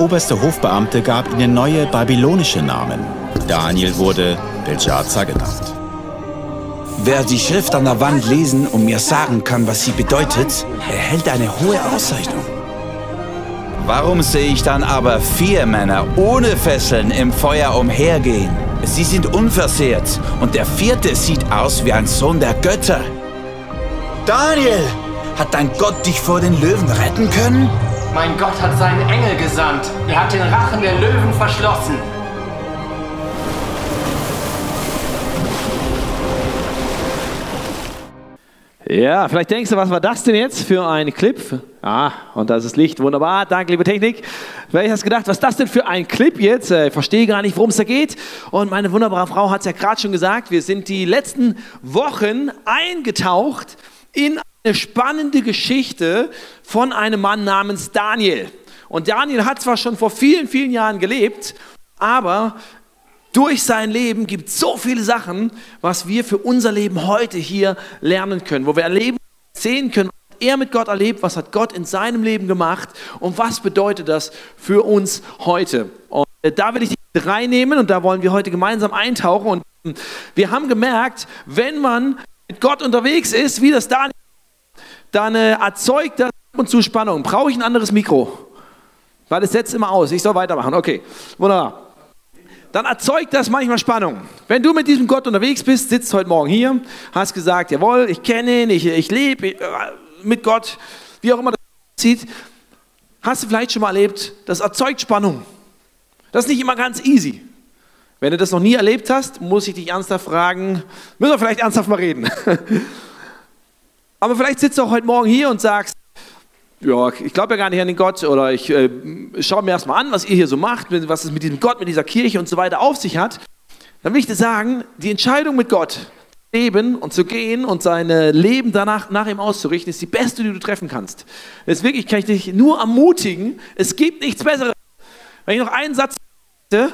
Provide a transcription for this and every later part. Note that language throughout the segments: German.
Der oberste Hofbeamte gab ihnen neue babylonische Namen. Daniel wurde Belshazzar genannt. Wer die Schrift an der Wand lesen und mir sagen kann, was sie bedeutet, erhält eine hohe Auszeichnung. Warum sehe ich dann aber vier Männer ohne Fesseln im Feuer umhergehen? Sie sind unversehrt und der vierte sieht aus wie ein Sohn der Götter. Daniel, hat dein Gott dich vor den Löwen retten können? Mein Gott hat seinen Engel gesandt. Er hat den Rachen der Löwen verschlossen. Ja, vielleicht denkst du, was war das denn jetzt für ein Clip? Ah, und da ist das Licht. Wunderbar. Danke, liebe Technik. Vielleicht hast du gedacht, was ist das denn für ein Clip jetzt? Äh, ich verstehe gar nicht, worum es da geht. Und meine wunderbare Frau hat es ja gerade schon gesagt. Wir sind die letzten Wochen eingetaucht in eine spannende Geschichte von einem Mann namens Daniel. Und Daniel hat zwar schon vor vielen, vielen Jahren gelebt, aber durch sein Leben gibt es so viele Sachen, was wir für unser Leben heute hier lernen können, wo wir erleben, sehen können, was er mit Gott erlebt, was hat Gott in seinem Leben gemacht und was bedeutet das für uns heute. Und äh, da will ich dich reinnehmen und da wollen wir heute gemeinsam eintauchen. Und ähm, wir haben gemerkt, wenn man mit Gott unterwegs ist, wie das Daniel, dann äh, erzeugt das ab und zu Spannung. Brauche ich ein anderes Mikro? Weil es setzt immer aus. Ich soll weitermachen. Okay, wunderbar dann erzeugt das manchmal Spannung. Wenn du mit diesem Gott unterwegs bist, sitzt heute Morgen hier, hast gesagt, jawohl, ich kenne ihn, ich, ich lebe äh, mit Gott, wie auch immer das aussieht, hast du vielleicht schon mal erlebt, das erzeugt Spannung. Das ist nicht immer ganz easy. Wenn du das noch nie erlebt hast, muss ich dich ernsthaft fragen, müssen wir vielleicht ernsthaft mal reden. Aber vielleicht sitzt du auch heute Morgen hier und sagst, ja, ich glaube ja gar nicht an den Gott oder ich äh, schaue mir erstmal an, was ihr hier so macht, was es mit diesem Gott, mit dieser Kirche und so weiter auf sich hat, dann will ich dir sagen, die Entscheidung mit Gott leben und zu gehen und sein Leben danach nach ihm auszurichten, ist die beste, die du treffen kannst. Wirklich kann ich dich nur ermutigen, es gibt nichts Besseres. Wenn ich noch einen Satz hätte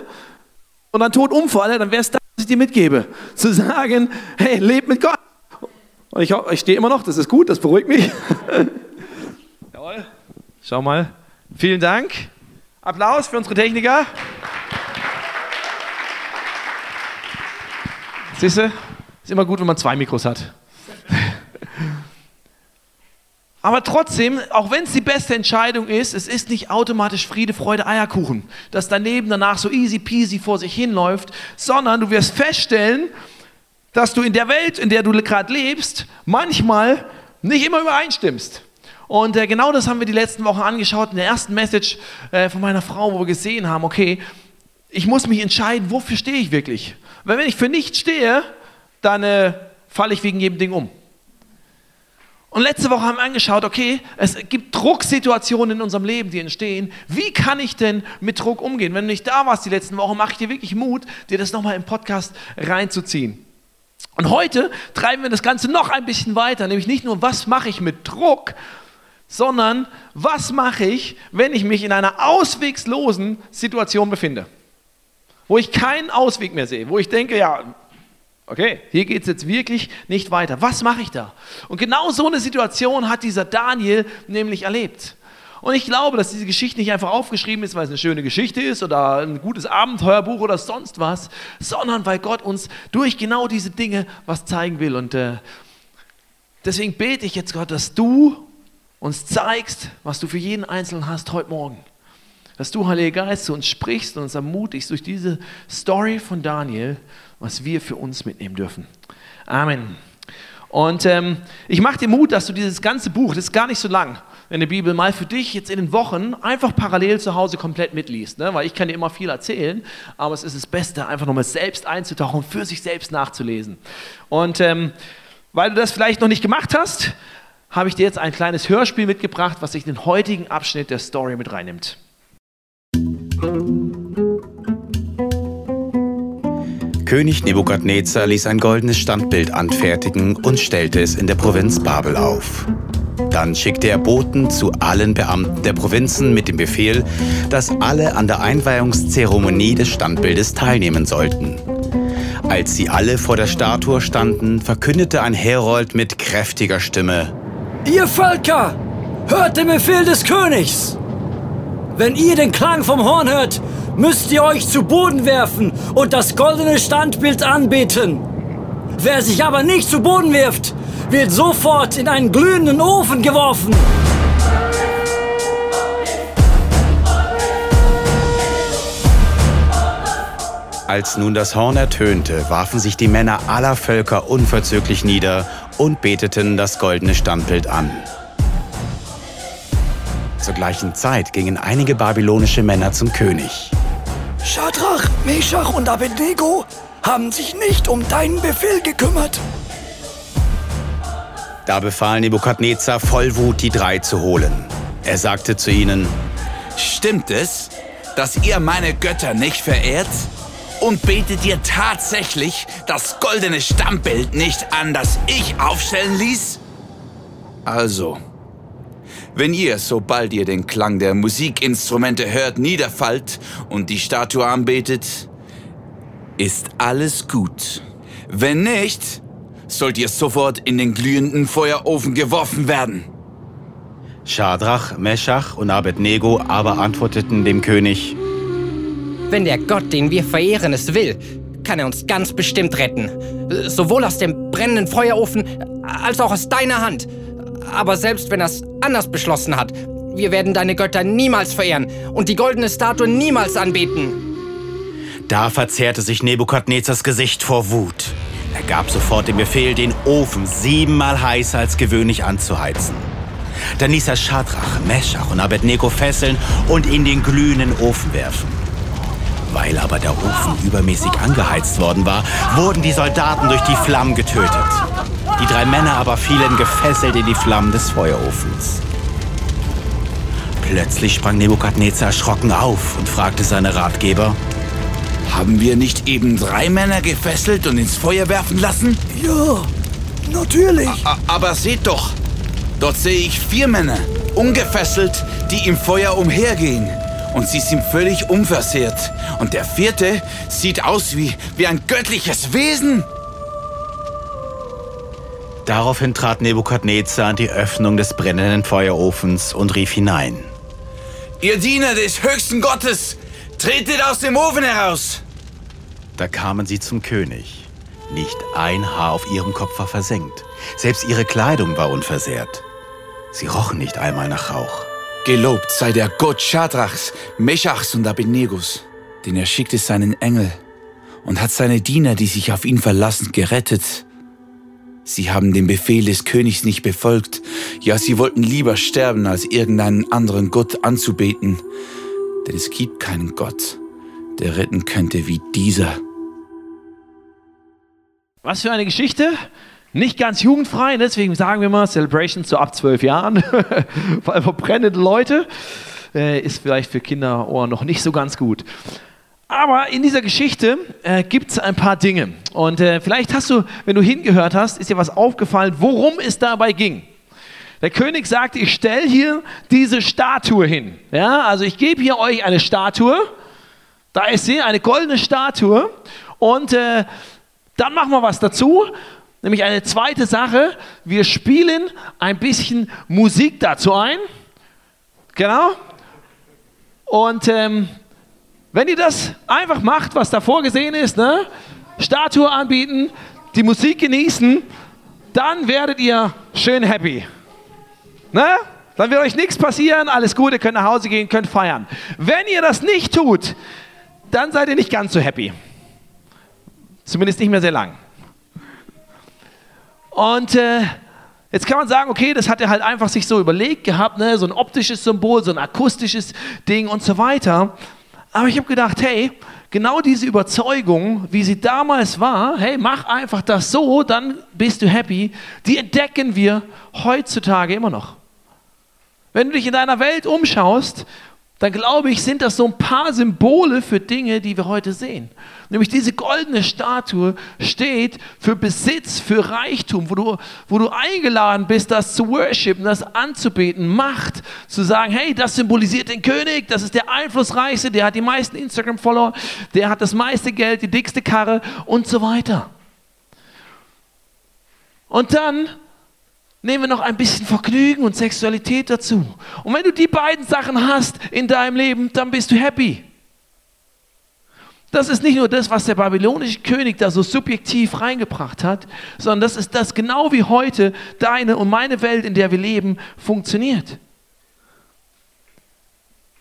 und dann tot umfalle, dann wäre es das, was ich dir mitgebe. Zu sagen, hey, leb mit Gott. Und ich, ich stehe immer noch, das ist gut, das beruhigt mich. Jawohl. Schau mal. Vielen Dank. Applaus für unsere Techniker. Siehst du? Ist immer gut, wenn man zwei Mikros hat. Aber trotzdem, auch wenn es die beste Entscheidung ist, es ist nicht automatisch Friede, Freude, Eierkuchen, dass daneben danach so easy peasy vor sich hinläuft, sondern du wirst feststellen, dass du in der Welt, in der du gerade lebst, manchmal nicht immer übereinstimmst. Und äh, genau das haben wir die letzten Wochen angeschaut in der ersten Message äh, von meiner Frau, wo wir gesehen haben, okay, ich muss mich entscheiden, wofür stehe ich wirklich. Weil wenn ich für nichts stehe, dann äh, falle ich wegen jedem Ding um. Und letzte Woche haben wir angeschaut, okay, es gibt Drucksituationen in unserem Leben, die entstehen. Wie kann ich denn mit Druck umgehen? Wenn du nicht da warst die letzten Wochen, mache ich dir wirklich Mut, dir das nochmal im Podcast reinzuziehen. Und heute treiben wir das Ganze noch ein bisschen weiter, nämlich nicht nur, was mache ich mit Druck, sondern was mache ich, wenn ich mich in einer auswegslosen Situation befinde? Wo ich keinen Ausweg mehr sehe, wo ich denke, ja, okay, hier geht es jetzt wirklich nicht weiter. Was mache ich da? Und genau so eine Situation hat dieser Daniel nämlich erlebt. Und ich glaube, dass diese Geschichte nicht einfach aufgeschrieben ist, weil es eine schöne Geschichte ist oder ein gutes Abenteuerbuch oder sonst was, sondern weil Gott uns durch genau diese Dinge was zeigen will. Und äh, deswegen bete ich jetzt Gott, dass du uns zeigst, was du für jeden Einzelnen hast heute Morgen. Dass du, Heiliger Geist, zu uns sprichst und uns ermutigst durch diese Story von Daniel, was wir für uns mitnehmen dürfen. Amen. Und ähm, ich mache dir Mut, dass du dieses ganze Buch, das ist gar nicht so lang, in der Bibel, mal für dich jetzt in den Wochen einfach parallel zu Hause komplett mitliest. Ne? Weil ich kann dir immer viel erzählen, aber es ist das Beste, einfach nochmal selbst einzutauchen und für sich selbst nachzulesen. Und ähm, weil du das vielleicht noch nicht gemacht hast, habe ich dir jetzt ein kleines Hörspiel mitgebracht, was sich den heutigen Abschnitt der Story mit reinnimmt. König Nebukadnezar ließ ein goldenes Standbild anfertigen und stellte es in der Provinz Babel auf. Dann schickte er Boten zu allen Beamten der Provinzen mit dem Befehl, dass alle an der Einweihungszeremonie des Standbildes teilnehmen sollten. Als sie alle vor der Statue standen, verkündete ein Herold mit kräftiger Stimme, Ihr Völker, hört den Befehl des Königs! Wenn ihr den Klang vom Horn hört, müsst ihr euch zu Boden werfen und das goldene Standbild anbeten. Wer sich aber nicht zu Boden wirft, wird sofort in einen glühenden Ofen geworfen. Als nun das Horn ertönte, warfen sich die Männer aller Völker unverzüglich nieder und beteten das goldene Standbild an. Zur gleichen Zeit gingen einige babylonische Männer zum König. Schadrach, Meshach und Abednego haben sich nicht um deinen Befehl gekümmert. Da befahl Nebukadnezar voll Wut, die drei zu holen. Er sagte zu ihnen, Stimmt es, dass ihr meine Götter nicht verehrt? Und betet ihr tatsächlich das goldene Stammbild nicht an, das ich aufstellen ließ? Also, wenn ihr, sobald ihr den Klang der Musikinstrumente hört, niederfallt und die Statue anbetet, ist alles gut. Wenn nicht, sollt ihr sofort in den glühenden Feuerofen geworfen werden. Schadrach, Meschach und Abednego aber antworteten dem König, Wenn der Gott, den wir verehren, es will, kann er uns ganz bestimmt retten. Sowohl aus dem brennenden Feuerofen als auch aus deiner Hand. Aber selbst wenn er es anders beschlossen hat, wir werden deine Götter niemals verehren und die goldene Statue niemals anbeten. Da verzerrte sich Nebukadnezars Gesicht vor Wut. Er gab sofort den Befehl, den Ofen siebenmal heißer als gewöhnlich anzuheizen. Dann ließ er Schadrach, Meschach und Abednego fesseln und in den glühenden Ofen werfen. Weil aber der Ofen übermäßig angeheizt worden war, wurden die Soldaten durch die Flammen getötet. Die drei Männer aber fielen gefesselt in die Flammen des Feuerofens. Plötzlich sprang Nebukadnezar erschrocken auf und fragte seine Ratgeber, Haben wir nicht eben drei Männer gefesselt und ins Feuer werfen lassen? Ja, natürlich. A aber seht doch, dort sehe ich vier Männer, ungefesselt, die im Feuer umhergehen. Und sie sind völlig unversehrt. Und der vierte sieht aus wie, wie ein göttliches Wesen. Daraufhin trat Nebukadnezar an die Öffnung des brennenden Feuerofens und rief hinein. Ihr Diener des höchsten Gottes, tretet aus dem Ofen heraus. Da kamen sie zum König. Nicht ein Haar auf ihrem Kopf war versenkt. Selbst ihre Kleidung war unversehrt. Sie rochen nicht einmal nach Rauch. Gelobt sei der Gott Schadrachs, Meschachs und Abednegus, denn er schickte seinen Engel und hat seine Diener, die sich auf ihn verlassen, gerettet. Sie haben den Befehl des Königs nicht befolgt, ja sie wollten lieber sterben, als irgendeinen anderen Gott anzubeten, denn es gibt keinen Gott, der retten könnte wie dieser. Was für eine Geschichte. Nicht ganz jugendfrei, deswegen sagen wir mal Celebration so ab zwölf Jahren, weil verbrennende Leute äh, ist vielleicht für Kinderohren noch nicht so ganz gut. Aber in dieser Geschichte äh, gibt es ein paar Dinge. Und äh, vielleicht hast du, wenn du hingehört hast, ist dir was aufgefallen, worum es dabei ging. Der König sagte, ich stelle hier diese Statue hin. Ja, also ich gebe hier euch eine Statue. Da ist sie, eine goldene Statue. Und äh, dann machen wir was dazu. Nämlich eine zweite Sache. Wir spielen ein bisschen Musik dazu ein. Genau. Und ähm, wenn ihr das einfach macht, was da vorgesehen ist, ne? Statue anbieten, die Musik genießen, dann werdet ihr schön happy. Ne? Dann wird euch nichts passieren, alles gut, ihr könnt nach Hause gehen, könnt feiern. Wenn ihr das nicht tut, dann seid ihr nicht ganz so happy. Zumindest nicht mehr sehr lang. Und äh, jetzt kann man sagen, okay, das hat er halt einfach sich so überlegt gehabt, ne? so ein optisches Symbol, so ein akustisches Ding und so weiter. Aber ich habe gedacht, hey, genau diese Überzeugung, wie sie damals war, hey, mach einfach das so, dann bist du happy, die entdecken wir heutzutage immer noch. Wenn du dich in deiner Welt umschaust, dann glaube ich, sind das so ein paar Symbole für Dinge, die wir heute sehen. Nämlich diese goldene Statue steht für Besitz, für Reichtum, wo du, wo du eingeladen bist, das zu worshipen, das anzubeten, Macht, zu sagen, hey, das symbolisiert den König, das ist der einflussreichste, der hat die meisten Instagram-Follower, der hat das meiste Geld, die dickste Karre und so weiter. Und dann nehmen wir noch ein bisschen Vergnügen und Sexualität dazu. Und wenn du die beiden Sachen hast in deinem Leben, dann bist du happy. Das ist nicht nur das, was der babylonische König da so subjektiv reingebracht hat, sondern das ist das genau wie heute deine und meine Welt, in der wir leben, funktioniert.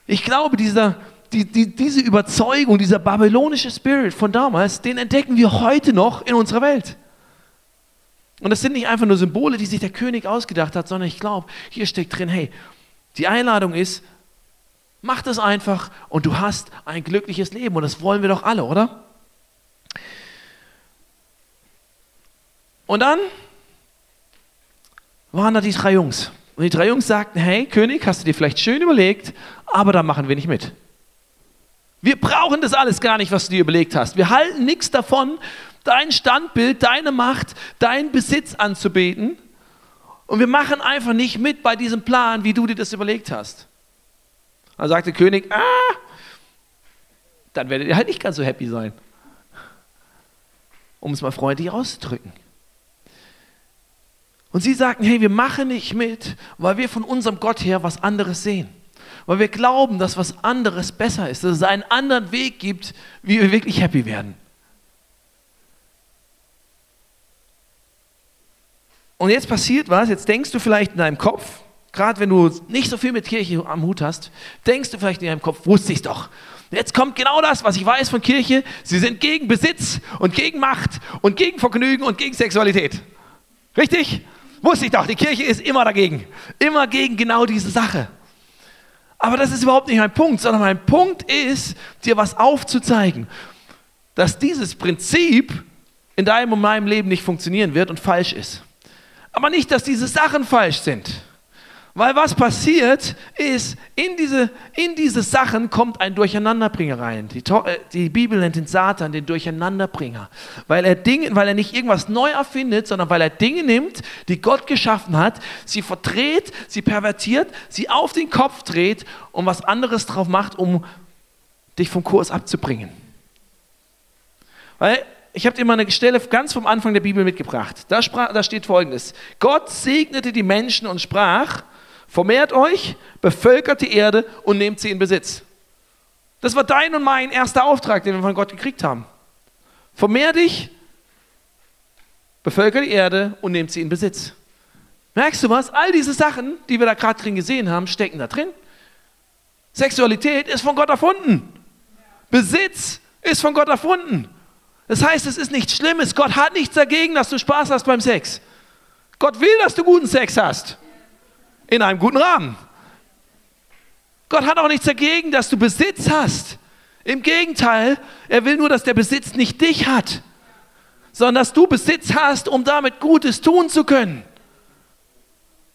Ich glaube, dieser, die, die, diese Überzeugung, dieser babylonische Spirit von damals, den entdecken wir heute noch in unserer Welt. Und das sind nicht einfach nur Symbole, die sich der König ausgedacht hat, sondern ich glaube, hier steckt drin, hey, die Einladung ist, mach das einfach und du hast ein glückliches Leben. Und das wollen wir doch alle, oder? Und dann waren da die drei Jungs. Und die drei Jungs sagten, hey König, hast du dir vielleicht schön überlegt, aber da machen wir nicht mit. Wir brauchen das alles gar nicht, was du dir überlegt hast. Wir halten nichts davon, dein Standbild, deine Macht, deinen Besitz anzubeten. Und wir machen einfach nicht mit bei diesem Plan, wie du dir das überlegt hast. Dann sagt der König, ah, dann werdet ihr halt nicht ganz so happy sein. Um es mal freundlich auszudrücken. Und sie sagten, hey, wir machen nicht mit, weil wir von unserem Gott her was anderes sehen. Weil wir glauben, dass was anderes besser ist, dass es einen anderen Weg gibt, wie wir wirklich happy werden. Und jetzt passiert was, jetzt denkst du vielleicht in deinem Kopf, gerade wenn du nicht so viel mit Kirche am Hut hast, denkst du vielleicht in deinem Kopf, wusste ich doch. Jetzt kommt genau das, was ich weiß von Kirche. Sie sind gegen Besitz und gegen Macht und gegen Vergnügen und gegen Sexualität. Richtig? Wusste ich doch, die Kirche ist immer dagegen. Immer gegen genau diese Sache. Aber das ist überhaupt nicht mein Punkt, sondern mein Punkt ist, dir was aufzuzeigen, dass dieses Prinzip in deinem und meinem Leben nicht funktionieren wird und falsch ist. Aber nicht, dass diese Sachen falsch sind. Weil was passiert ist, in diese, in diese Sachen kommt ein Durcheinanderbringer rein. Die, äh, die Bibel nennt den Satan den Durcheinanderbringer. Weil er, Dinge, weil er nicht irgendwas neu erfindet, sondern weil er Dinge nimmt, die Gott geschaffen hat, sie verdreht, sie pervertiert, sie auf den Kopf dreht und was anderes drauf macht, um dich vom Kurs abzubringen. Weil ich habe dir mal eine Stelle ganz vom Anfang der Bibel mitgebracht. Da, sprach, da steht folgendes: Gott segnete die Menschen und sprach, Vermehrt euch, bevölkert die Erde und nehmt sie in Besitz. Das war dein und mein erster Auftrag, den wir von Gott gekriegt haben. Vermehr dich, bevölkert die Erde und nehmt sie in Besitz. Merkst du was? All diese Sachen, die wir da gerade drin gesehen haben, stecken da drin. Sexualität ist von Gott erfunden. Besitz ist von Gott erfunden. Das heißt, es ist nichts Schlimmes. Gott hat nichts dagegen, dass du Spaß hast beim Sex. Gott will, dass du guten Sex hast in einem guten Rahmen. Gott hat auch nichts dagegen, dass du Besitz hast. Im Gegenteil, er will nur, dass der Besitz nicht dich hat, sondern dass du Besitz hast, um damit Gutes tun zu können.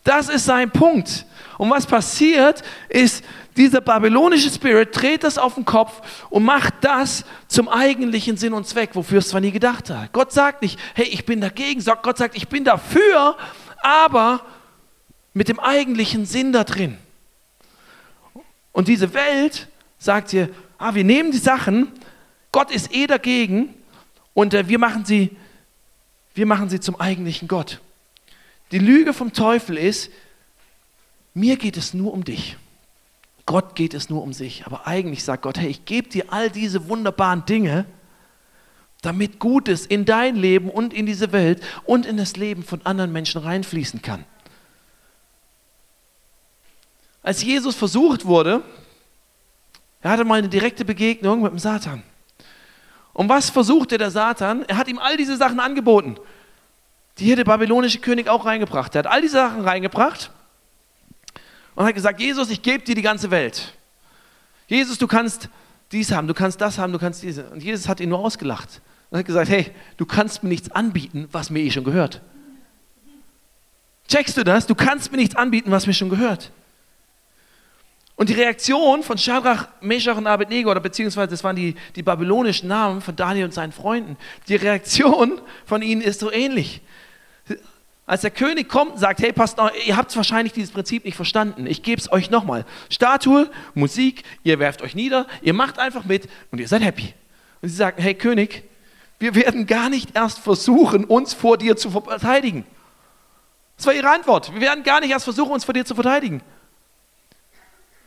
Das ist sein Punkt. Und was passiert, ist, dieser babylonische Spirit dreht das auf den Kopf und macht das zum eigentlichen Sinn und Zweck, wofür es zwar nie gedacht hat. Gott sagt nicht, hey, ich bin dagegen, Gott sagt, ich bin dafür, aber mit dem eigentlichen Sinn da drin. Und diese Welt sagt dir, ah, wir nehmen die Sachen, Gott ist eh dagegen und äh, wir, machen sie, wir machen sie zum eigentlichen Gott. Die Lüge vom Teufel ist, mir geht es nur um dich. Gott geht es nur um sich. Aber eigentlich sagt Gott, hey, ich gebe dir all diese wunderbaren Dinge, damit Gutes in dein Leben und in diese Welt und in das Leben von anderen Menschen reinfließen kann. Als Jesus versucht wurde, er hatte mal eine direkte Begegnung mit dem Satan. Und was versuchte der Satan? Er hat ihm all diese Sachen angeboten, die hier der babylonische König auch reingebracht hat. Er hat all diese Sachen reingebracht und hat gesagt, Jesus, ich gebe dir die ganze Welt. Jesus, du kannst dies haben, du kannst das haben, du kannst diese. Und Jesus hat ihn nur ausgelacht und hat gesagt, hey, du kannst mir nichts anbieten, was mir eh schon gehört. Checkst du das? Du kannst mir nichts anbieten, was mir schon gehört. Und die Reaktion von Shadrach, Meshach und Abednego, oder beziehungsweise das waren die, die babylonischen Namen von Daniel und seinen Freunden, die Reaktion von ihnen ist so ähnlich. Als der König kommt und sagt, hey, passt auf, ihr habt wahrscheinlich dieses Prinzip nicht verstanden, ich gebe es euch nochmal. Statue, Musik, ihr werft euch nieder, ihr macht einfach mit und ihr seid happy. Und sie sagen, hey König, wir werden gar nicht erst versuchen, uns vor dir zu verteidigen, Das war ihre Antwort. Wir werden gar nicht erst versuchen, uns vor dir zu verteidigen.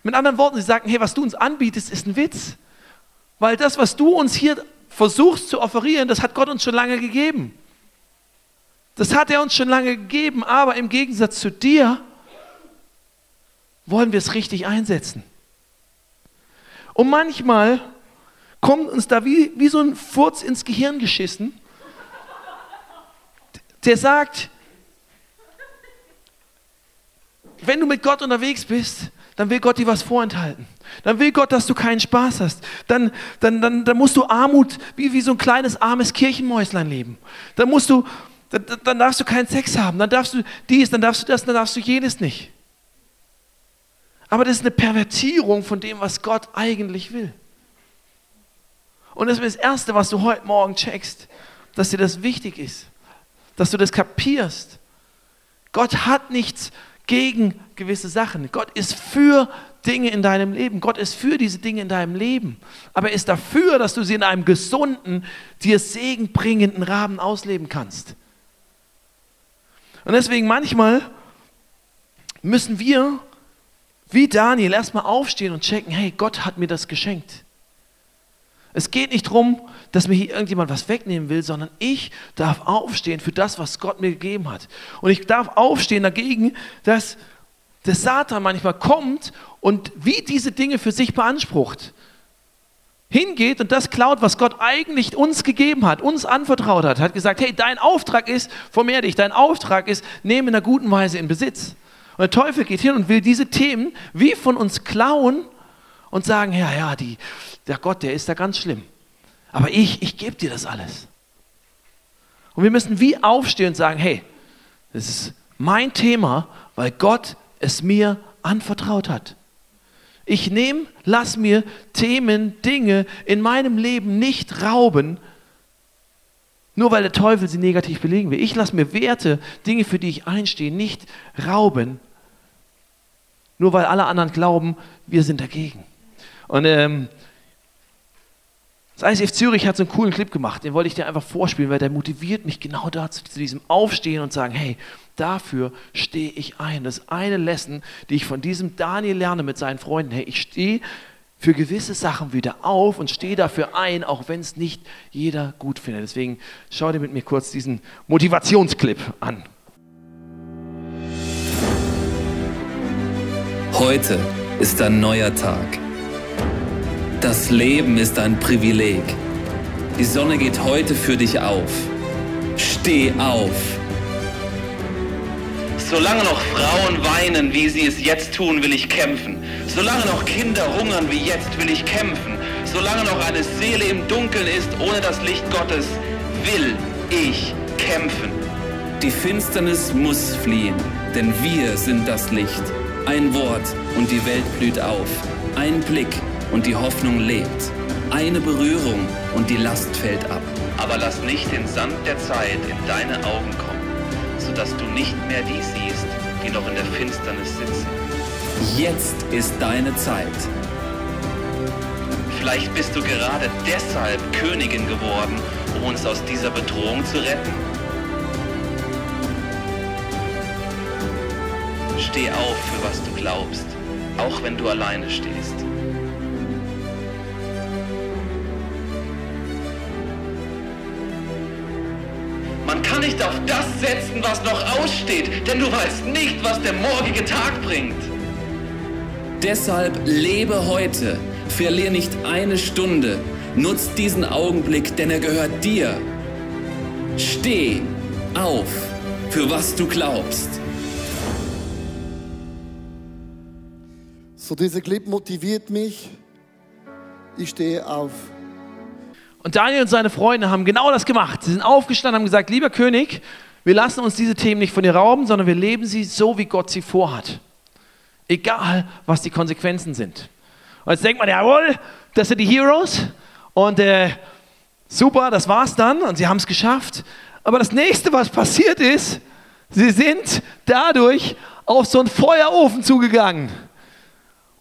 Mit anderen Worten, sie sagten, hey, was du uns anbietest, ist ein Witz. Weil das, was du uns hier versuchst zu offerieren, das hat Gott uns schon lange gegeben. Das hat er uns schon lange gegeben, aber im Gegensatz zu dir wollen wir es richtig einsetzen. Und manchmal kommt uns da wie, wie so ein Furz ins Gehirn geschissen, der sagt, wenn du mit Gott unterwegs bist, dann will Gott dir was vorenthalten. Dann will Gott, dass du keinen Spaß hast. Dann, dann, dann, dann musst du Armut wie, wie so ein kleines armes Kirchenmäuslein leben. Dann musst du, dann, dann darfst du keinen Sex haben. Dann darfst du dies, dann darfst du das, dann darfst du jenes nicht. Aber das ist eine Pervertierung von dem, was Gott eigentlich will. Und das ist das Erste, was du heute Morgen checkst, dass dir das wichtig ist, dass du das kapierst. Gott hat nichts gegen gewisse Sachen. Gott ist für Dinge in deinem Leben. Gott ist für diese Dinge in deinem Leben. Aber er ist dafür, dass du sie in einem gesunden, dir segenbringenden Rahmen ausleben kannst. Und deswegen manchmal müssen wir, wie Daniel, erstmal aufstehen und checken, hey, Gott hat mir das geschenkt. Es geht nicht darum, dass mir hier irgendjemand was wegnehmen will, sondern ich darf aufstehen für das, was Gott mir gegeben hat. Und ich darf aufstehen dagegen, dass der Satan manchmal kommt und wie diese Dinge für sich beansprucht. Hingeht und das klaut, was Gott eigentlich uns gegeben hat, uns anvertraut hat. Hat gesagt, hey, dein Auftrag ist, vermehr dich, dein Auftrag ist, nehme in einer guten Weise in Besitz. Und der Teufel geht hin und will diese Themen wie von uns klauen und sagen, ja, ja, die, der Gott, der ist da ganz schlimm. Aber ich, ich gebe dir das alles. Und wir müssen wie aufstehen und sagen, hey, das ist mein Thema, weil Gott es mir anvertraut hat. Ich nehme, lass mir Themen, Dinge in meinem Leben nicht rauben, nur weil der Teufel sie negativ belegen will. Ich lasse mir Werte, Dinge, für die ich einstehe, nicht rauben, nur weil alle anderen glauben, wir sind dagegen. Und ähm, das ICF Zürich hat so einen coolen Clip gemacht, den wollte ich dir einfach vorspielen, weil der motiviert mich genau dazu, zu diesem Aufstehen und sagen, hey, dafür stehe ich ein. Das ist eine Lesson, die ich von diesem Daniel lerne mit seinen Freunden. Hey, ich stehe für gewisse Sachen wieder auf und stehe dafür ein, auch wenn es nicht jeder gut findet. Deswegen schau dir mit mir kurz diesen Motivationsclip an. Heute ist ein neuer Tag. Das Leben ist ein Privileg. Die Sonne geht heute für dich auf. Steh auf. Solange noch Frauen weinen, wie sie es jetzt tun, will ich kämpfen. Solange noch Kinder hungern wie jetzt, will ich kämpfen. Solange noch eine Seele im Dunkeln ist, ohne das Licht Gottes, will ich kämpfen. Die Finsternis muss fliehen, denn wir sind das Licht. Ein Wort und die Welt blüht auf. Ein Blick und die Hoffnung lebt. Eine Berührung und die Last fällt ab. Aber lass nicht den Sand der Zeit in deine Augen kommen, sodass du nicht mehr die siehst, die noch in der Finsternis sitzen. Jetzt ist deine Zeit. Vielleicht bist du gerade deshalb Königin geworden, um uns aus dieser Bedrohung zu retten. Steh auf, für was du glaubst, auch wenn du alleine stehst. Man kann nicht auf das setzen, was noch aussteht, denn du weißt nicht, was der morgige Tag bringt. Deshalb lebe heute, verlier nicht eine Stunde, nutz diesen Augenblick, denn er gehört dir. Steh auf, für was du glaubst. So dieser Clip motiviert mich. Ich stehe auf. Und Daniel und seine Freunde haben genau das gemacht. Sie sind aufgestanden und haben gesagt, lieber König, wir lassen uns diese Themen nicht von dir rauben, sondern wir leben sie so, wie Gott sie vorhat. Egal, was die Konsequenzen sind. Und jetzt denkt man, jawohl, das sind die Heroes. Und äh, super, das war's dann. Und sie haben es geschafft. Aber das nächste, was passiert ist, sie sind dadurch auf so einen Feuerofen zugegangen.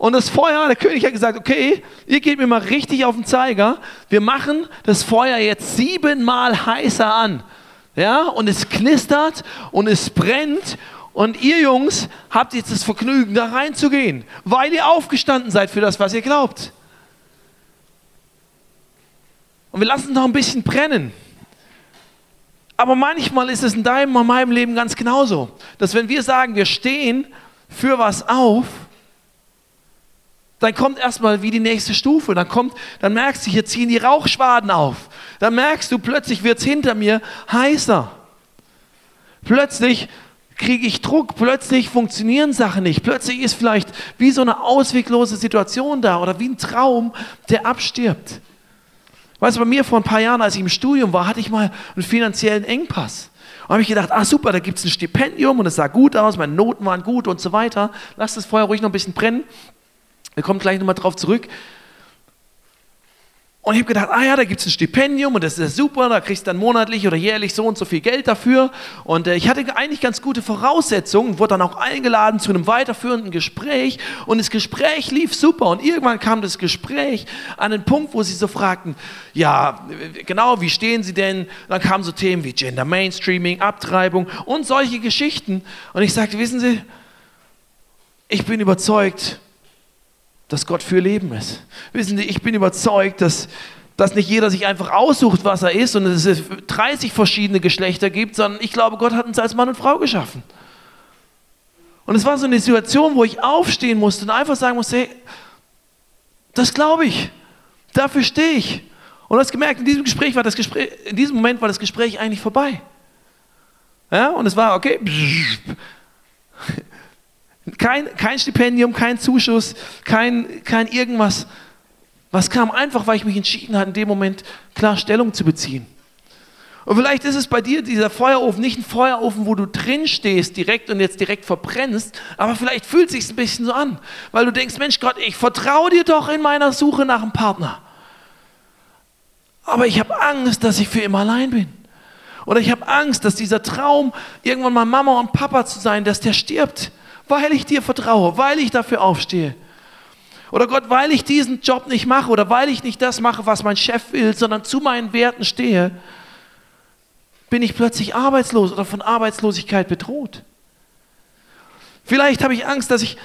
Und das Feuer, der König hat gesagt, okay, ihr geht mir mal richtig auf den Zeiger. Wir machen das Feuer jetzt siebenmal heißer an. Ja, und es knistert und es brennt Und ihr Jungs habt jetzt das Vergnügen, da reinzugehen, weil ihr aufgestanden seid für das, was ihr glaubt. Und wir lassen noch ein bisschen brennen. Aber manchmal ist es in deinem und meinem Leben ganz genauso, dass wenn wir sagen, wir stehen für was auf, dann kommt erstmal wie die nächste Stufe. Dann kommt, dann merkst du, hier ziehen die Rauchschwaden auf. Dann merkst du, plötzlich wird es hinter mir heißer. Plötzlich kriege ich Druck, plötzlich funktionieren Sachen nicht. Plötzlich ist vielleicht wie so eine ausweglose Situation da oder wie ein Traum, der abstirbt. Weißt du, bei mir vor ein paar Jahren, als ich im Studium war, hatte ich mal einen finanziellen Engpass. Und habe ich gedacht, ah super, da gibt es ein Stipendium und es sah gut aus, meine Noten waren gut und so weiter. Lass das Feuer ruhig noch ein bisschen brennen. Wir kommen gleich nochmal drauf zurück. Und ich habe gedacht, ah ja, da gibt es ein Stipendium und das ist super, da kriegst du dann monatlich oder jährlich so und so viel Geld dafür. Und äh, ich hatte eigentlich ganz gute Voraussetzungen, wurde dann auch eingeladen zu einem weiterführenden Gespräch und das Gespräch lief super. Und irgendwann kam das Gespräch an den Punkt, wo sie so fragten, ja, genau, wie stehen sie denn? Dann kamen so Themen wie Gender Mainstreaming, Abtreibung und solche Geschichten. Und ich sagte, wissen Sie, ich bin überzeugt, dass Gott für Leben ist. Wissen Sie, ich bin überzeugt, dass, dass nicht jeder sich einfach aussucht, was er ist und dass es 30 verschiedene Geschlechter gibt, sondern ich glaube, Gott hat uns als Mann und Frau geschaffen. Und es war so eine Situation, wo ich aufstehen musste und einfach sagen musste, hey, das glaube ich, dafür stehe ich. Und du hast gemerkt, in diesem Gespräch war das Gespräch, in diesem Moment war das Gespräch eigentlich vorbei. Ja, und es war, okay, kein, kein Stipendium, kein Zuschuss, kein, kein irgendwas. Was kam einfach, weil ich mich entschieden habe, in dem Moment klar Stellung zu beziehen. Und vielleicht ist es bei dir dieser Feuerofen nicht ein Feuerofen, wo du drin stehst direkt und jetzt direkt verbrennst, aber vielleicht fühlt es sich ein bisschen so an, weil du denkst, Mensch Gott, ich vertraue dir doch in meiner Suche nach einem Partner. Aber ich habe Angst, dass ich für immer allein bin. Oder ich habe Angst, dass dieser Traum, irgendwann mal Mama und Papa zu sein, dass der stirbt weil ich dir vertraue, weil ich dafür aufstehe. Oder Gott, weil ich diesen Job nicht mache oder weil ich nicht das mache, was mein Chef will, sondern zu meinen Werten stehe, bin ich plötzlich arbeitslos oder von Arbeitslosigkeit bedroht. Vielleicht habe ich Angst, dass ich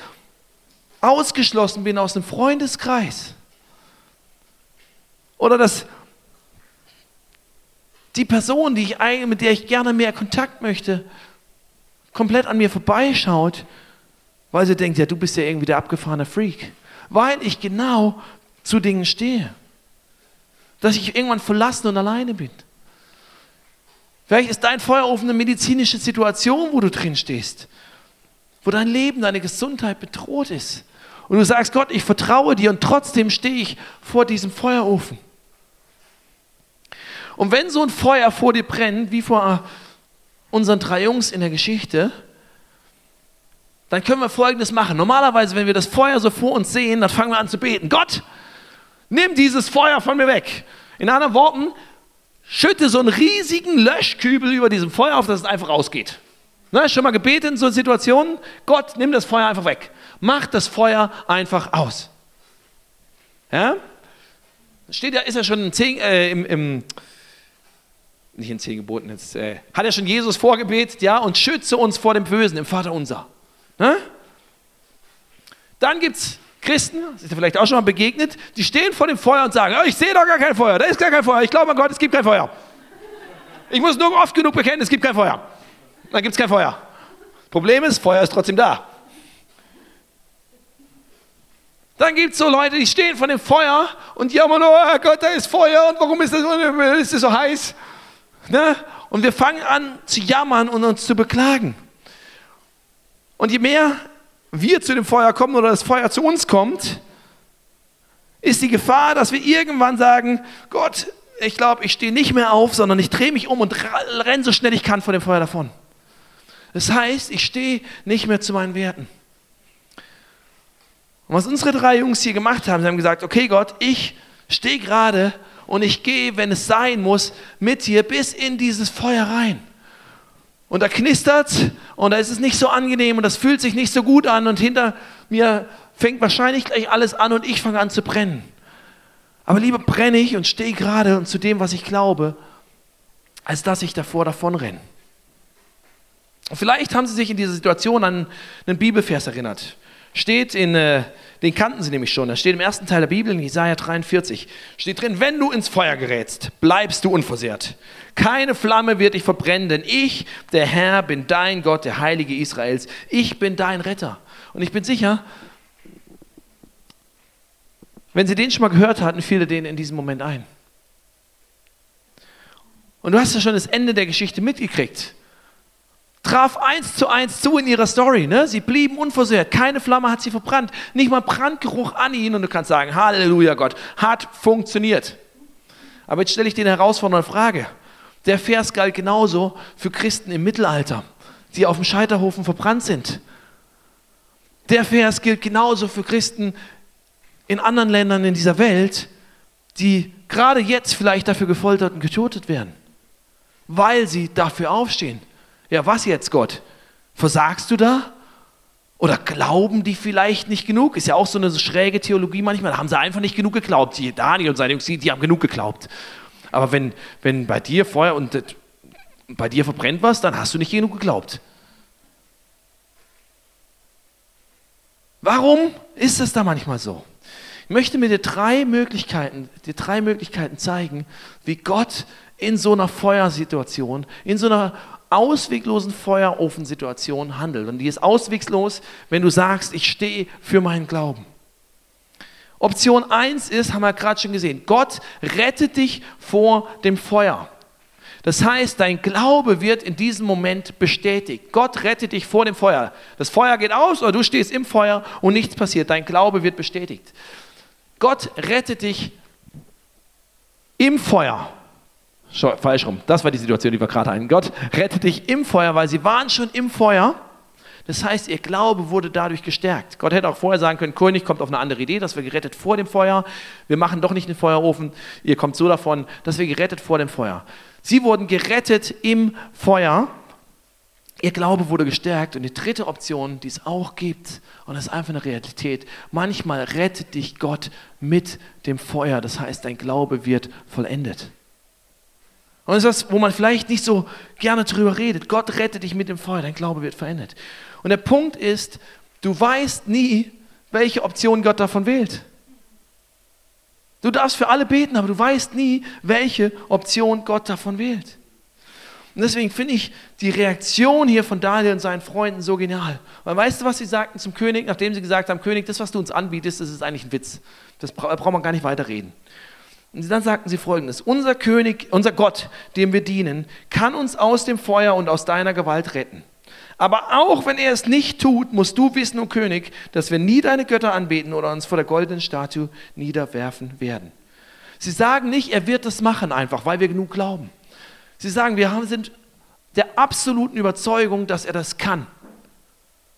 ausgeschlossen bin aus einem Freundeskreis. Oder dass die Person, die ich, mit der ich gerne mehr Kontakt möchte, komplett an mir vorbeischaut weil sie denkt, ja, du bist ja irgendwie der abgefahrene Freak. Weil ich genau zu Dingen stehe. Dass ich irgendwann verlassen und alleine bin. Vielleicht ist dein Feuerofen eine medizinische Situation, wo du drin stehst. Wo dein Leben, deine Gesundheit bedroht ist. Und du sagst, Gott, ich vertraue dir und trotzdem stehe ich vor diesem Feuerofen. Und wenn so ein Feuer vor dir brennt, wie vor unseren drei Jungs in der Geschichte, dann können wir Folgendes machen. Normalerweise, wenn wir das Feuer so vor uns sehen, dann fangen wir an zu beten. Gott, nimm dieses Feuer von mir weg. In anderen Worten, schütte so einen riesigen Löschkübel über diesem Feuer auf, dass es einfach ausgeht. Ne, schon mal gebetet in so Situationen? Gott, nimm das Feuer einfach weg. Mach das Feuer einfach aus. Ja? Steht ja, ist ja schon im, Zehn, äh, im, im nicht in zehn Geboten, jetzt, äh, hat ja schon Jesus vorgebetet, ja, und schütze uns vor dem Bösen im Vater unser. Ne? Dann gibt es Christen, das ist dir vielleicht auch schon mal begegnet, die stehen vor dem Feuer und sagen, oh, ich sehe doch gar kein Feuer, da ist gar kein Feuer, ich glaube an Gott, es gibt kein Feuer. Ich muss nur oft genug bekennen, es gibt kein Feuer. Dann gibt es kein Feuer. Problem ist, Feuer ist trotzdem da. Dann gibt es so Leute, die stehen vor dem Feuer und jammern, oh Gott, da ist Feuer und warum ist das, ist das so heiß? Ne? Und wir fangen an zu jammern und uns zu beklagen. Und je mehr wir zu dem Feuer kommen oder das Feuer zu uns kommt, ist die Gefahr, dass wir irgendwann sagen, Gott, ich glaube, ich stehe nicht mehr auf, sondern ich drehe mich um und renne so schnell ich kann vor dem Feuer davon. Das heißt, ich stehe nicht mehr zu meinen Werten. Und was unsere drei Jungs hier gemacht haben, sie haben gesagt, okay Gott, ich stehe gerade und ich gehe, wenn es sein muss, mit dir bis in dieses Feuer rein. Und da knistert und da ist es nicht so angenehm und das fühlt sich nicht so gut an und hinter mir fängt wahrscheinlich gleich alles an und ich fange an zu brennen. Aber lieber brenne ich und stehe gerade und zu dem, was ich glaube, als dass ich davor davon renne. Vielleicht haben Sie sich in dieser Situation an einen Bibelvers erinnert. Steht in, äh, den kannten Sie nämlich schon, das steht im ersten Teil der Bibel in Jesaja 43. Steht drin, wenn du ins Feuer gerätst, bleibst du unversehrt. Keine Flamme wird dich verbrennen, denn ich, der Herr, bin dein Gott, der Heilige Israels. Ich bin dein Retter. Und ich bin sicher, wenn Sie den schon mal gehört hatten, fiel er denen in diesem Moment ein. Und du hast ja schon das Ende der Geschichte mitgekriegt traf eins zu eins zu in ihrer Story. Ne? Sie blieben unversehrt. Keine Flamme hat sie verbrannt. Nicht mal Brandgeruch an ihnen. Und du kannst sagen, Halleluja Gott, hat funktioniert. Aber jetzt stelle ich dir eine herausfordernde Frage. Der Vers galt genauso für Christen im Mittelalter, die auf dem Scheiterhofen verbrannt sind. Der Vers gilt genauso für Christen in anderen Ländern in dieser Welt, die gerade jetzt vielleicht dafür gefoltert und getötet werden, weil sie dafür aufstehen. Ja, was jetzt, Gott? Versagst du da? Oder glauben die vielleicht nicht genug? Ist ja auch so eine schräge Theologie manchmal. Da haben sie einfach nicht genug geglaubt. Die Daniel und seine Jungs, die, die haben genug geglaubt. Aber wenn, wenn bei dir Feuer und bei dir verbrennt was, dann hast du nicht genug geglaubt. Warum ist es da manchmal so? Ich möchte mir dir drei Möglichkeiten, dir drei Möglichkeiten zeigen, wie Gott in so einer Feuersituation, in so einer ausweglosen Feuerofensituation handelt. Und die ist auswegslos, wenn du sagst, ich stehe für meinen Glauben. Option 1 ist, haben wir gerade schon gesehen, Gott rettet dich vor dem Feuer. Das heißt, dein Glaube wird in diesem Moment bestätigt. Gott rettet dich vor dem Feuer. Das Feuer geht aus oder du stehst im Feuer und nichts passiert. Dein Glaube wird bestätigt. Gott rettet dich im Feuer. Falsch rum. Das war die Situation, die wir gerade hatten. Gott rettet dich im Feuer, weil sie waren schon im Feuer. Das heißt, ihr Glaube wurde dadurch gestärkt. Gott hätte auch vorher sagen können, König kommt auf eine andere Idee, dass wir gerettet vor dem Feuer. Wir machen doch nicht den Feuerofen. Ihr kommt so davon, dass wir gerettet vor dem Feuer. Sie wurden gerettet im Feuer. Ihr Glaube wurde gestärkt. Und die dritte Option, die es auch gibt, und das ist einfach eine Realität, manchmal rettet dich Gott mit dem Feuer. Das heißt, dein Glaube wird vollendet. Und das ist das, wo man vielleicht nicht so gerne drüber redet. Gott rettet dich mit dem Feuer, dein Glaube wird verändert. Und der Punkt ist, du weißt nie, welche Option Gott davon wählt. Du darfst für alle beten, aber du weißt nie, welche Option Gott davon wählt. Und deswegen finde ich die Reaktion hier von Daniel und seinen Freunden so genial. Weil weißt du, was sie sagten zum König, nachdem sie gesagt haben, König, das, was du uns anbietest, das ist eigentlich ein Witz. Das braucht man gar nicht weiterreden. Und dann sagten sie folgendes, unser König, unser Gott, dem wir dienen, kann uns aus dem Feuer und aus deiner Gewalt retten. Aber auch wenn er es nicht tut, musst du wissen, o oh König, dass wir nie deine Götter anbeten oder uns vor der goldenen Statue niederwerfen werden. Sie sagen nicht, er wird das machen einfach, weil wir genug glauben. Sie sagen, wir sind der absoluten Überzeugung, dass er das kann.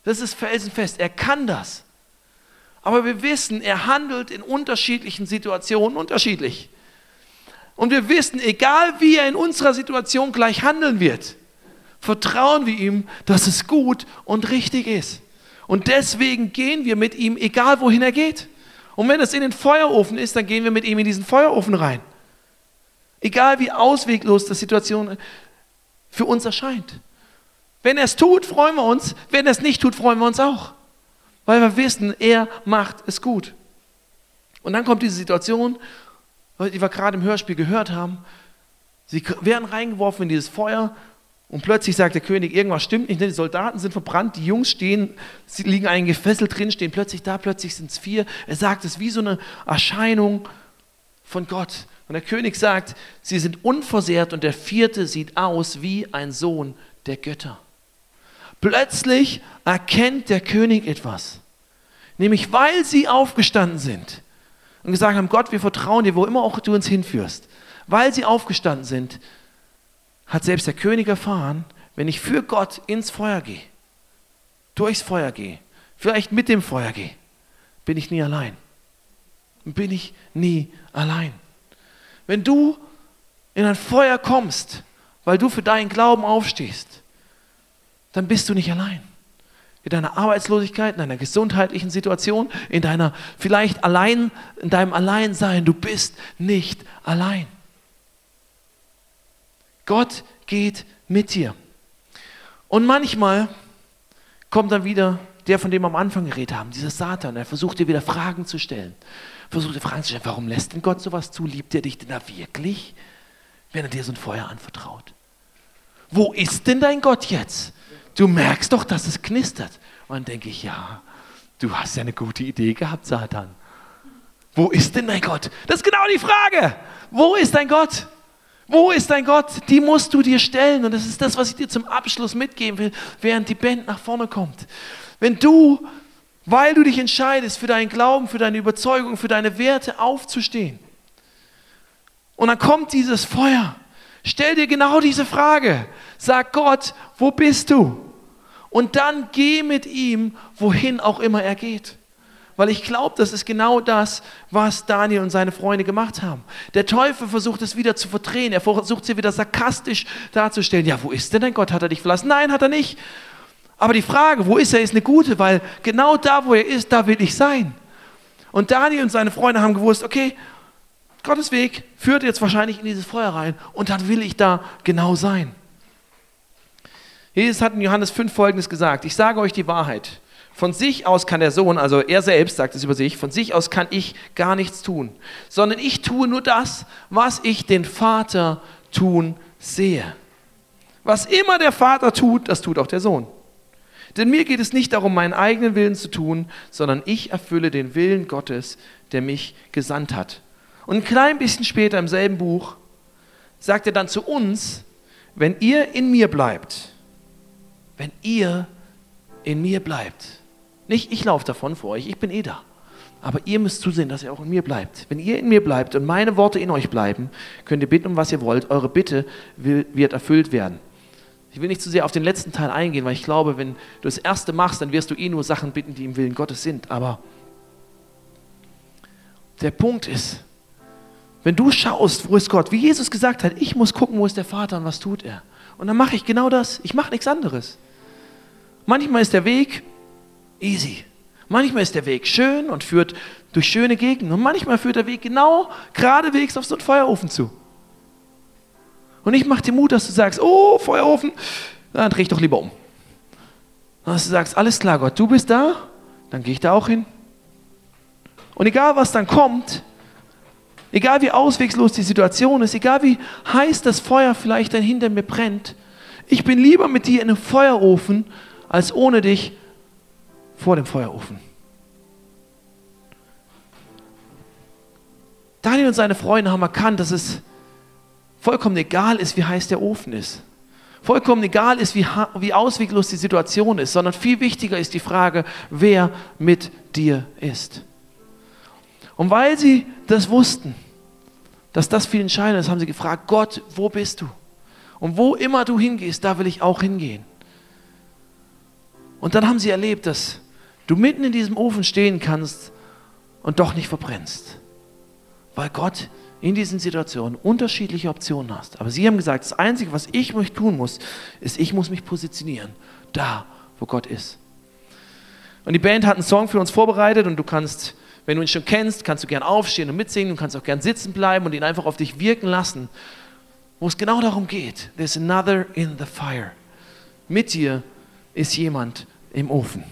Das ist felsenfest, er kann das. Aber wir wissen, er handelt in unterschiedlichen Situationen unterschiedlich. Und wir wissen, egal wie er in unserer Situation gleich handeln wird, vertrauen wir ihm, dass es gut und richtig ist. Und deswegen gehen wir mit ihm, egal wohin er geht. Und wenn es in den Feuerofen ist, dann gehen wir mit ihm in diesen Feuerofen rein. Egal wie ausweglos die Situation für uns erscheint. Wenn er es tut, freuen wir uns. Wenn er es nicht tut, freuen wir uns auch weil wir wissen, er macht es gut. Und dann kommt diese Situation, die wir gerade im Hörspiel gehört haben. Sie werden reingeworfen in dieses Feuer und plötzlich sagt der König, irgendwas stimmt nicht, die Soldaten sind verbrannt, die Jungs stehen, sie liegen einen gefesselt drin, stehen plötzlich da, plötzlich sind es vier. Er sagt, es ist wie so eine Erscheinung von Gott. Und der König sagt, sie sind unversehrt und der vierte sieht aus wie ein Sohn der Götter. Plötzlich erkennt der König etwas. Nämlich weil sie aufgestanden sind und gesagt haben, Gott, wir vertrauen dir, wo immer auch du uns hinführst. Weil sie aufgestanden sind, hat selbst der König erfahren, wenn ich für Gott ins Feuer gehe, durchs Feuer gehe, vielleicht mit dem Feuer gehe, bin ich nie allein. Bin ich nie allein. Wenn du in ein Feuer kommst, weil du für deinen Glauben aufstehst, dann bist du nicht allein. In deiner Arbeitslosigkeit, in deiner gesundheitlichen Situation, in deiner vielleicht allein, in deinem Alleinsein, du bist nicht allein. Gott geht mit dir. Und manchmal kommt dann wieder der, von dem wir am Anfang geredet haben, dieser Satan, er versucht dir wieder Fragen zu stellen. Versucht dir Fragen zu stellen, warum lässt denn Gott sowas zu? Liebt er dich denn da wirklich, wenn er dir so ein Feuer anvertraut? Wo ist denn dein Gott jetzt? Du merkst doch, dass es knistert. Und dann denke ich, ja, du hast ja eine gute Idee gehabt, Satan. Wo ist denn dein Gott? Das ist genau die Frage. Wo ist dein Gott? Wo ist dein Gott? Die musst du dir stellen. Und das ist das, was ich dir zum Abschluss mitgeben will, während die Band nach vorne kommt. Wenn du, weil du dich entscheidest, für deinen Glauben, für deine Überzeugung, für deine Werte aufzustehen, und dann kommt dieses Feuer, stell dir genau diese Frage. Sag Gott, wo bist du? Und dann geh mit ihm, wohin auch immer er geht. Weil ich glaube, das ist genau das, was Daniel und seine Freunde gemacht haben. Der Teufel versucht es wieder zu verdrehen. Er versucht sie wieder sarkastisch darzustellen. Ja, wo ist denn dein Gott? Hat er dich verlassen? Nein, hat er nicht. Aber die Frage, wo ist er, ist eine gute, weil genau da, wo er ist, da will ich sein. Und Daniel und seine Freunde haben gewusst, okay, Gottes Weg führt jetzt wahrscheinlich in dieses Feuer rein und dann will ich da genau sein. Jesus hat in Johannes 5 Folgendes gesagt, ich sage euch die Wahrheit. Von sich aus kann der Sohn, also er selbst sagt es über sich, von sich aus kann ich gar nichts tun, sondern ich tue nur das, was ich den Vater tun sehe. Was immer der Vater tut, das tut auch der Sohn. Denn mir geht es nicht darum, meinen eigenen Willen zu tun, sondern ich erfülle den Willen Gottes, der mich gesandt hat. Und ein klein bisschen später im selben Buch sagt er dann zu uns, wenn ihr in mir bleibt, wenn ihr in mir bleibt, nicht ich laufe davon vor euch, ich bin eh da, aber ihr müsst zusehen, dass ihr auch in mir bleibt. Wenn ihr in mir bleibt und meine Worte in euch bleiben, könnt ihr bitten, um was ihr wollt, eure Bitte wird erfüllt werden. Ich will nicht zu sehr auf den letzten Teil eingehen, weil ich glaube, wenn du das erste machst, dann wirst du eh nur Sachen bitten, die im Willen Gottes sind. Aber der Punkt ist, wenn du schaust, wo ist Gott, wie Jesus gesagt hat, ich muss gucken, wo ist der Vater und was tut er. Und dann mache ich genau das. Ich mache nichts anderes. Manchmal ist der Weg easy. Manchmal ist der Weg schön und führt durch schöne Gegenden. Und manchmal führt der Weg genau geradewegs auf so einen Feuerofen zu. Und ich mache dir Mut, dass du sagst, oh, Feuerofen, dann dreh ich doch lieber um. Dass du sagst, alles klar, Gott, du bist da, dann gehe ich da auch hin. Und egal, was dann kommt, egal wie auswegslos die Situation ist, egal wie heiß das Feuer vielleicht dann hinter mir brennt, ich bin lieber mit dir in einem Feuerofen, als ohne dich vor dem Feuerofen. Daniel und seine Freunde haben erkannt, dass es vollkommen egal ist, wie heiß der Ofen ist. Vollkommen egal ist, wie, wie ausweglos die Situation ist, sondern viel wichtiger ist die Frage, wer mit dir ist. Und weil sie das wussten, dass das viel entscheidender ist, haben sie gefragt, Gott, wo bist du? Und wo immer du hingehst, da will ich auch hingehen. Und dann haben sie erlebt, dass du mitten in diesem Ofen stehen kannst und doch nicht verbrennst. Weil Gott in diesen Situationen unterschiedliche Optionen hast. Aber sie haben gesagt, das Einzige, was ich tun muss, ist, ich muss mich positionieren, da, wo Gott ist. Und die Band hat einen Song für uns vorbereitet und du kannst, wenn du ihn schon kennst, kannst du gern aufstehen und mitsingen, du kannst auch gern sitzen bleiben und ihn einfach auf dich wirken lassen, wo es genau darum geht. There's another in the fire. Mit dir ist jemand im Ofen.